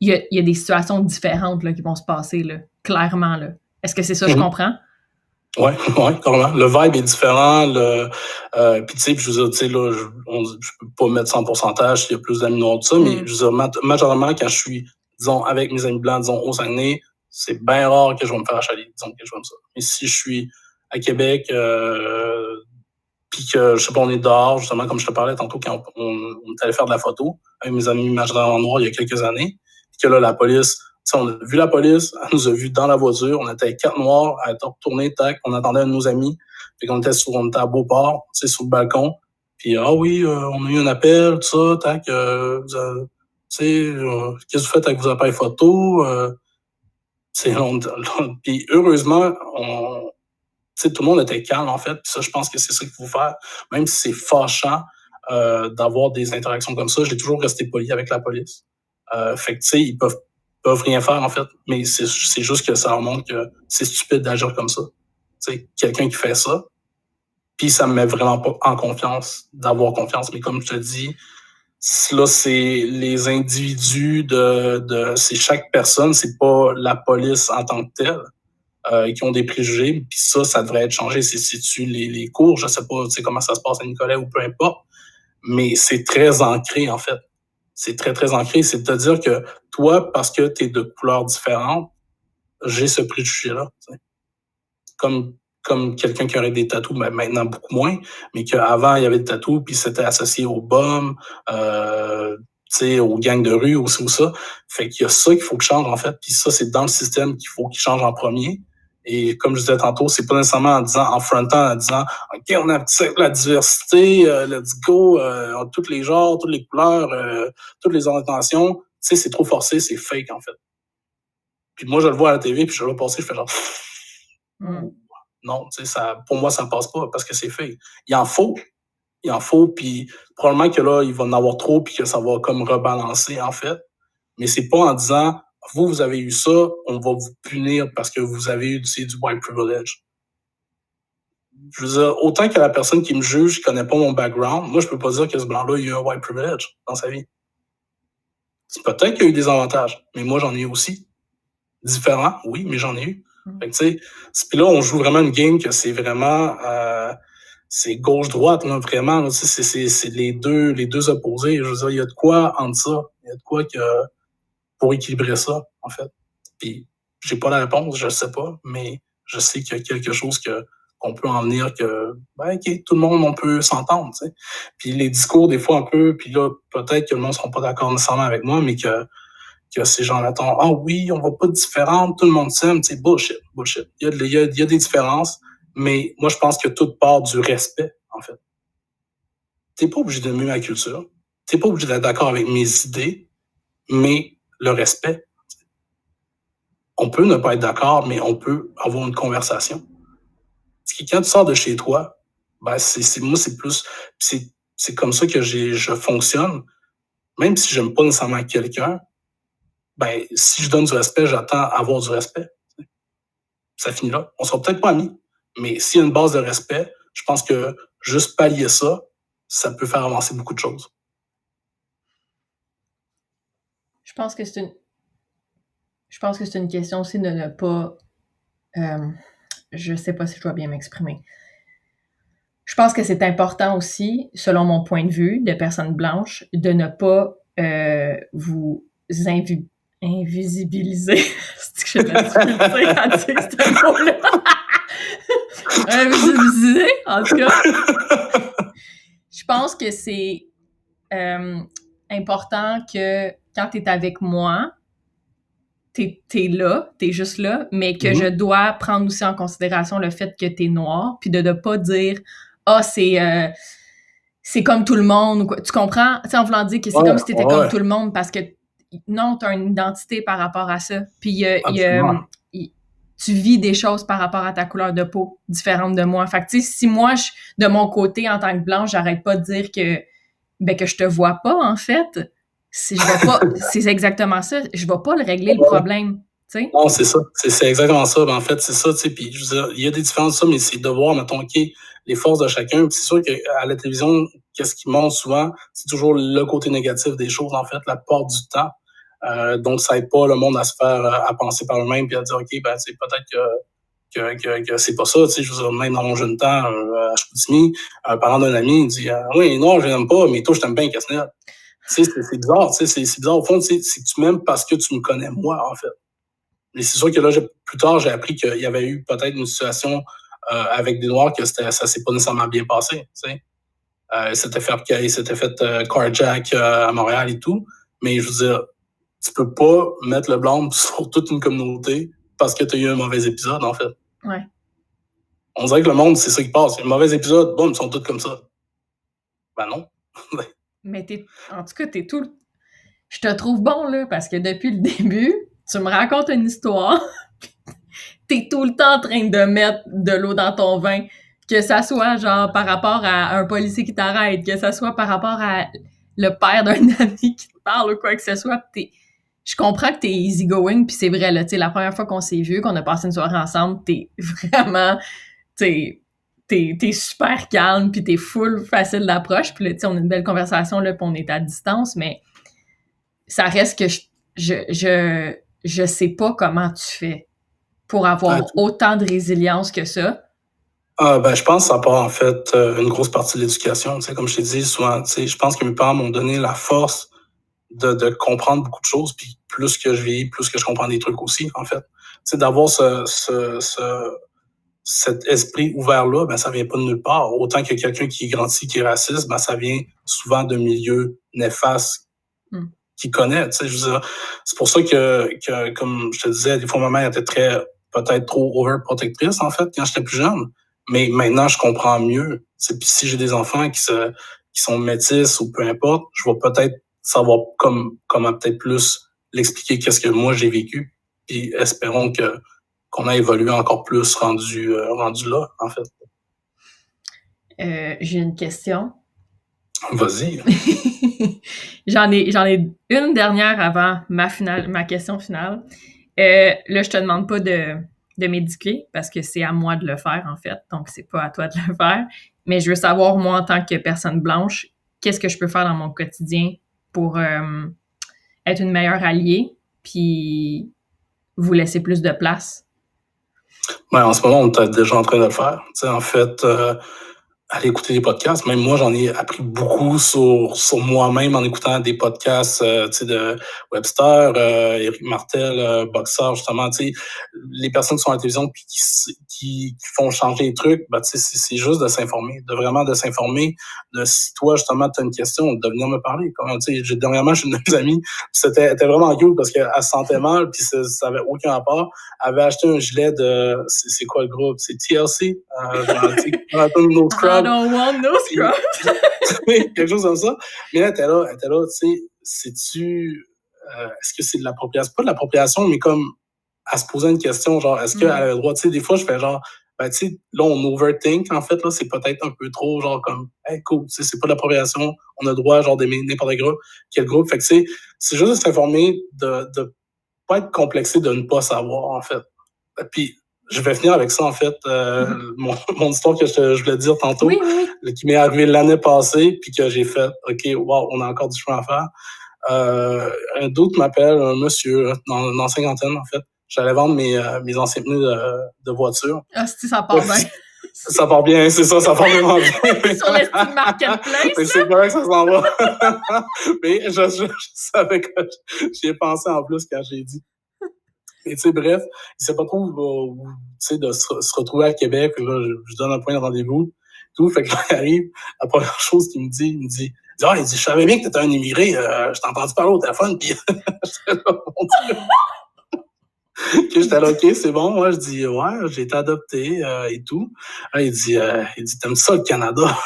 Il y a, y a, des situations différentes là, qui vont se passer, là, clairement. Là. Est-ce que c'est ça, que je comprends? Oui, ouais, carrément. Le vibe est différent. Le, euh, puis tu sais, je veux dire, tu sais, là, je, on, je peux pas mettre 100 pourcentage s'il y a plus d'amis noirs de ça, mais mm. je veux dire, majoritairement, quand je suis, disons, avec mes amis blancs, disons, au Saguenay, c'est bien rare que je vais me faire achaler, disons, quelque chose comme ça. Mais si je suis à Québec, euh, puis que, je sais pas, on est dehors, justement, comme je te parlais tantôt, quand on, on, on est allé faire de la photo avec mes amis majoritairement noirs il y a quelques années, puis que là, la police on a vu la police, elle nous a vu dans la voiture, on était quatre noirs, à être retourné, tac, on attendait nos amis, puis qu'on était sur, on était à Beauport, tu sais, sur le balcon, puis ah oui, euh, on a eu un appel, tout ça, tac, euh, tu sais, euh, qu'est-ce que vous faites avec vos appareils photo, euh, c'est puis heureusement, on, tout le monde était calme en fait, puis ça, je pense que c'est ça qu'il faut faire, même si c'est fâchant d'avoir des interactions comme ça, j'ai toujours resté poli avec la police. fait que tu sais, ils peuvent peuvent rien faire, en fait. Mais c'est juste que ça remonte que c'est stupide d'agir comme ça. C'est quelqu'un qui fait ça. Puis ça me met vraiment pas en confiance, d'avoir confiance. Mais comme je te dis, là, c'est les individus de, de c'est chaque personne, c'est pas la police en tant que telle. Euh, qui ont des préjugés, puis ça, ça devrait être changé. C'est-tu les, les cours, je sais pas comment ça se passe à Nicolas ou peu importe, mais c'est très ancré, en fait c'est très, très ancré. C'est-à-dire que toi, parce que tu es de couleurs différentes, j'ai ce préjugé-là. Comme, comme quelqu'un qui aurait des tatous, mais maintenant beaucoup moins, mais qu'avant, il y avait des tatous, puis c'était associé aux bombes, euh, aux gangs de rue, ou, ou ça. Fait qu'il y a ça qu'il faut que change, en fait. Puis ça, c'est dans le système qu'il faut qu'il change en premier. Et comme je disais tantôt, c'est pas nécessairement en disant, en frontant, en disant, OK, on a la diversité, euh, let's go, euh, tous les genres, toutes les couleurs, euh, toutes les orientations. Tu sais, c'est trop forcé, c'est fake, en fait. Puis moi, je le vois à la TV, puis je le vois passer, je fais genre, mm. non, tu sais, ça, pour moi, ça ne passe pas parce que c'est fake. Il en faut. Il en faut, puis probablement que là, il va en avoir trop, puis que ça va comme rebalancer, en fait. Mais c'est pas en disant, vous, vous avez eu ça, on va vous punir parce que vous avez eu du, white privilege. Je veux dire, autant que la personne qui me juge ne connaît pas mon background, moi, je peux pas dire que ce blanc-là, il a eu un white privilege dans sa vie. C'est peut-être qu'il y a eu des avantages, mais moi, j'en ai eu aussi. Différents, oui, mais j'en ai eu. Mm. Fait que, puis là, on joue vraiment une game que c'est vraiment... Euh, c'est gauche-droite, là, vraiment. C'est les deux, les deux opposés. Je veux dire, il y a de quoi entre ça. Il y a de quoi que pour équilibrer ça, en fait. Puis j'ai pas la réponse, je sais pas, mais je sais qu'il y a quelque chose que qu'on peut en venir que ben, OK, tout le monde on peut s'entendre, tu. Puis les discours des fois un peu, puis là peut-être que le monde sera pas d'accord nécessairement avec moi, mais que que ces gens-là ah oui, on va pas de différence, tout le monde s'aime, c'est bullshit, bullshit. Il y a, y a des différences, mais moi, je pense que tout part du respect, en fait. T'es pas obligé d'aimer ma culture. T'es pas obligé d'être d'accord avec mes idées, mais le respect. On peut ne pas être d'accord, mais on peut avoir une conversation. Quand tu sors de chez toi, ben moi, c'est plus, c'est, comme ça que je fonctionne. Même si j'aime pas nécessairement quelqu'un, ben, si je donne du respect, j'attends avoir du respect. Ça finit là. On sera peut-être pas amis, mais s'il y a une base de respect, je pense que juste pallier ça, ça peut faire avancer beaucoup de choses. Je pense que c'est une. Je pense que c'est une question aussi de ne pas. Euh, je sais pas si je dois bien m'exprimer. Je pense que c'est important aussi, selon mon point de vue de personne blanche, de ne pas vous invisibiliser. c'est que ce mot-là. en tout cas. Je pense que c'est euh, important que quand tu es avec moi, tu es, là, tu es juste là, mais que je mhm. dois prendre aussi en considération le fait que tu es noir, puis de ne pas dire Ah, c'est. Euh, c'est comme tout le monde. Tu comprends? Tu sais, en voulant dire que c'est comme si tu étais comme tout le monde parce que non, tu as une identité par rapport à ça. Puis il y a, tu vis des choses par rapport à ta couleur de peau différente de moi. Fait que, tu sais, si moi, je, de mon côté, en tant que blanche, j'arrête pas de dire que, ben, que je te vois pas, en fait, si je vais pas, c'est exactement ça. Je vais pas le régler, le problème. sais. Non, c'est ça. C'est exactement ça. Ben, en fait, c'est ça. Puis, il y a des différences, ça, mais c'est de voir, mettons, OK, les forces de chacun. c'est sûr qu'à la télévision, qu'est-ce qui montre souvent, c'est toujours le côté négatif des choses, en fait, la porte du temps. Euh, donc, ça aide pas le monde à se faire, euh, à penser par eux-mêmes puis à dire, OK, ben, c'est peut-être que que, que, que c'est pas ça, tu sais, je veux dire, même dans mon jeune temps, euh, à Chicoutimi, un parent d'un ami, il dit, euh, oui, non, je n'aime pas, mais toi, je t'aime bien, Casnel. C'est bizarre, tu sais, c'est bizarre. Au fond, tu sais, tu m'aimes parce que tu me connais, moi, en fait. Mais c'est sûr que là, plus tard, j'ai appris qu'il y avait eu peut-être une situation euh, avec des Noirs que ça s'est pas nécessairement bien passé. Euh, c'était fait, il s'était fait carjack à Montréal et tout. Mais je veux dire, tu peux pas mettre le blâme sur toute une communauté parce que tu as eu un mauvais épisode, en fait. Ouais. On dirait que le monde, c'est ça qui passe. Un mauvais épisode, bon, ils sont tous comme ça. Ben non. Mais t'es, en tout cas, t'es tout. Je te trouve bon, là, parce que depuis le début, tu me racontes une histoire. t'es tout le temps en train de mettre de l'eau dans ton vin. Que ça soit, genre, par rapport à un policier qui t'arrête, que ça soit par rapport à le père d'un ami qui te parle ou quoi que ce soit. T'es, je comprends que t'es easygoing, puis c'est vrai, là, tu la première fois qu'on s'est vu, qu'on a passé une soirée ensemble, t'es vraiment, t'es, t'es super calme, puis t'es full facile d'approche, puis là, tu sais, on a une belle conversation, là, puis on est à distance, mais ça reste que je, je, je, je sais pas comment tu fais pour avoir autant de résilience que ça. Ah, ben, je pense que ça part, en fait, euh, une grosse partie de l'éducation, tu sais, comme je t'ai dit souvent, tu sais, je pense que mes parents m'ont donné la force de, de, comprendre beaucoup de choses, puis plus que je vis, plus que je comprends des trucs aussi, en fait. C'est d'avoir ce, ce, ce, cet esprit ouvert-là, ben, ça vient pas de nulle part. Autant que quelqu'un qui est grandi, qui est raciste, ben, ça vient souvent de milieux néfastes mm. qui connaît. Tu sais, je veux dire, c'est pour ça que, que, comme je te disais, des fois, ma mère était très, peut-être trop overprotectrice, en fait, quand j'étais plus jeune. Mais maintenant, je comprends mieux. Puis si j'ai des enfants qui se, qui sont métis ou peu importe, je vais peut-être savoir comme, comment peut-être plus l'expliquer qu'est-ce que moi j'ai vécu. Puis espérons que qu'on a évolué encore plus rendu, euh, rendu là, en fait. Euh, j'ai une question. Vas-y. j'en ai, j'en ai une dernière avant ma finale, ma question finale. Euh, là, je te demande pas de, de m'éduquer parce que c'est à moi de le faire, en fait. Donc, c'est pas à toi de le faire. Mais je veux savoir, moi, en tant que personne blanche, qu'est-ce que je peux faire dans mon quotidien pour euh, être une meilleure alliée, puis vous laisser plus de place? Ben, en ce moment, on est déjà en train de le faire. en fait, euh, aller écouter des podcasts. Même moi, j'en ai appris beaucoup sur, sur moi-même en écoutant des podcasts euh, de Webster, euh, Eric Martel, euh, Boxer, justement. Les personnes qui sont à la télévision puis qui, qui, font changer les trucs, ben, c'est juste de s'informer, de vraiment de s'informer. De si toi, justement, tu as une question, de venir me parler. Comme, dernièrement, j'ai une de mes amies, c'était vraiment cool parce qu'elle se sentait mal, puis ça, ça avait aucun rapport. Elle avait acheté un gilet de... C'est quoi le groupe? C'est TLC? Euh, I don't want no scrubs. quelque chose comme ça. Mais là, t'es là, t'es là, tu sais, c'est-tu, euh, est-ce que c'est de l'appropriation? Pas de l'appropriation, mais comme à se poser une question, genre, est-ce qu'elle mm. a le droit, tu sais, des fois, je fais genre, ben, tu sais, là, on overthink, en fait, là, c'est peut-être un peu trop, genre, comme, hey, cool, tu sais, c'est pas de l'appropriation, on a le droit, genre, d'aimer n'importe quel groupe. Fait que, tu sais, c'est juste de s'informer, de, de pas être complexé de ne pas savoir, en fait. Puis, je vais finir avec ça, en fait. Euh, mm-hmm. mon, mon, histoire que je, je voulais dire tantôt, qui m'est arrivé l'année passée, puis que j'ai fait, OK, wow, on a encore du chemin à faire. Euh, un doute m'appelle, un monsieur, dans, dans cinquantaine, en fait. J'allais vendre mes, euh, mes anciens pneus de, de voiture. Ah, si ça part bien. ça part bien, c'est ça, ça part vraiment bien. Sur l'estime marketplace. Mais c'est vrai que ça s'en va. Mais je, je, je savais que j'y ai pensé en plus quand j'ai dit. Et tu sais, bref, il sait pas trop où, tu sais, de se, retrouver à Québec. Là, je, je donne un point de rendez-vous. Tout. Fait que là, il arrive, la première chose qu'il me dit, il me dit, ah, il dit, je savais bien que t'étais un immigré, euh, je t'ai entendu parler au téléphone, puis j'étais là, que j'étais là, OK, c'est bon. Moi, je dis, ouais, j'ai été adopté euh, et tout. Là, il dit, euh, il dit, t'aimes ça le Canada?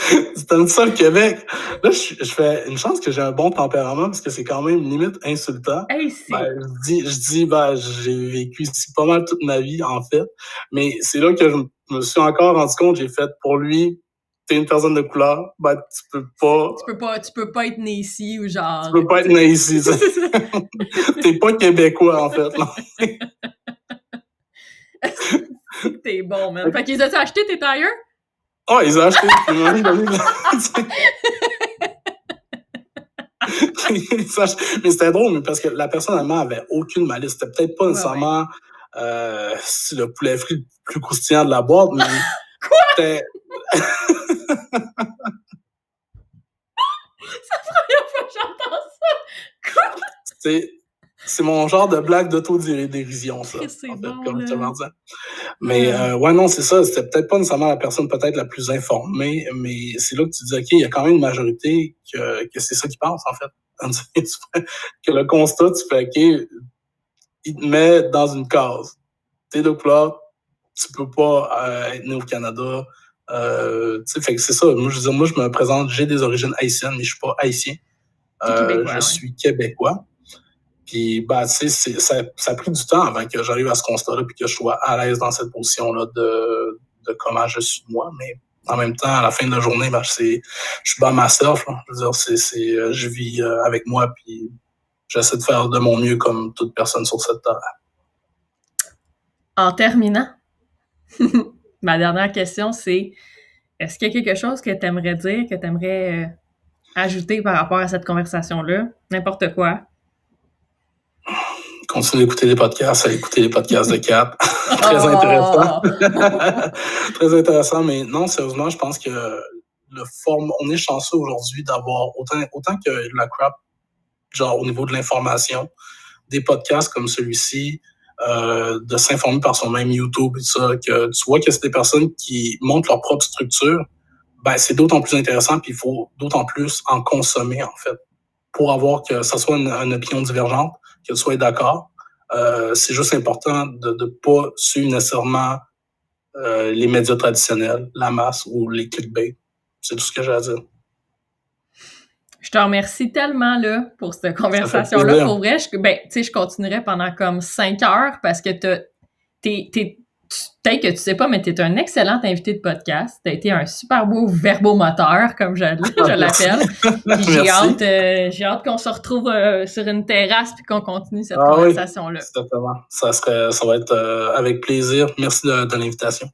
T'aimes ça le Québec? Là, je, je, fais une chance que j'ai un bon tempérament parce que c'est quand même limite insultant. Hey, ben, je dis, je dis ben, j'ai vécu ici pas mal toute ma vie, en fait. Mais c'est là que je me suis encore rendu compte, j'ai fait pour lui, t'es une personne de couleur, ben, tu peux pas. Tu peux pas, tu peux pas être né ici ou genre. Tu peux pas être né ici. t'es pas québécois, en fait. t'es bon, man. Fait qu'ils ont acheté tes tailleurs? Oh, ils ont acheté. mais c'était drôle, parce que la personne elle avait aucune malice. C'était peut-être pas nécessairement Euh, le poulet frit le plus croustillant de la boîte, mais. Quoi? C'était. C'est la première fois que j'entends ça. Quoi? C'est mon genre de blague d'autodérision, ça. C'est bon, comme tu Mais euh, ouais, non, c'est ça. C'était peut-être pas nécessairement la personne peut-être la plus informée, mais c'est là que tu dis, OK, il y a quand même une majorité que, que c'est ça qui pense, en fait. que le constat, tu fais, OK, il te met dans une case. T'es de couleur, tu peux pas euh, être né au Canada. Euh, tu sais, fait que c'est ça. Moi, je veux dire, moi, je me présente, j'ai des origines haïtiennes, mais je suis pas haïtien. Euh, je suis québécois. Puis, bah, tu sais, ça, ça a pris du temps avant que j'arrive à ce constat-là puis que je sois à l'aise dans cette position-là de, comment je suis moi. Mais en même temps, à la fin de la journée, ben, je suis pas myself. Là. Je veux dire, c'est, euh, je vis euh, avec moi puis j'essaie de faire de mon mieux comme toute personne sur cette terre. En terminant, ma dernière question, c'est est-ce qu'il y a quelque chose que tu aimerais dire, que tu aimerais euh, ajouter par rapport à cette conversation-là? N'importe quoi continuer d'écouter les podcasts, à écouter les podcasts de Cap. Très oh! intéressant. Très intéressant, mais non, sérieusement, je pense que le forme, on est chanceux aujourd'hui d'avoir autant, autant que la crap, genre au niveau de l'information, des podcasts comme celui-ci, euh, de s'informer par son même YouTube et ça, que tu vois que c'est des personnes qui montrent leur propre structure, ben c'est d'autant plus intéressant, puis il faut d'autant plus en consommer, en fait, pour avoir que ça soit une, une opinion divergente, que tu sois d'accord. Euh, c'est juste important de ne pas suivre nécessairement euh, les médias traditionnels, la masse ou les clickbait. C'est tout ce que j'ai à dire. Je te remercie tellement là, pour cette conversation-là. Pour vrai, je, ben, je continuerai pendant comme cinq heures parce que t'es peut-être que tu sais pas, mais tu es un excellent invité de podcast. Tu as été un super beau verbomoteur, comme je, je l'appelle. j'ai hâte, euh, j'ai hâte qu'on se retrouve euh, sur une terrasse puis qu'on continue cette ah conversation-là. exactement. Ça, serait, ça va être euh, avec plaisir. Merci de l'invitation.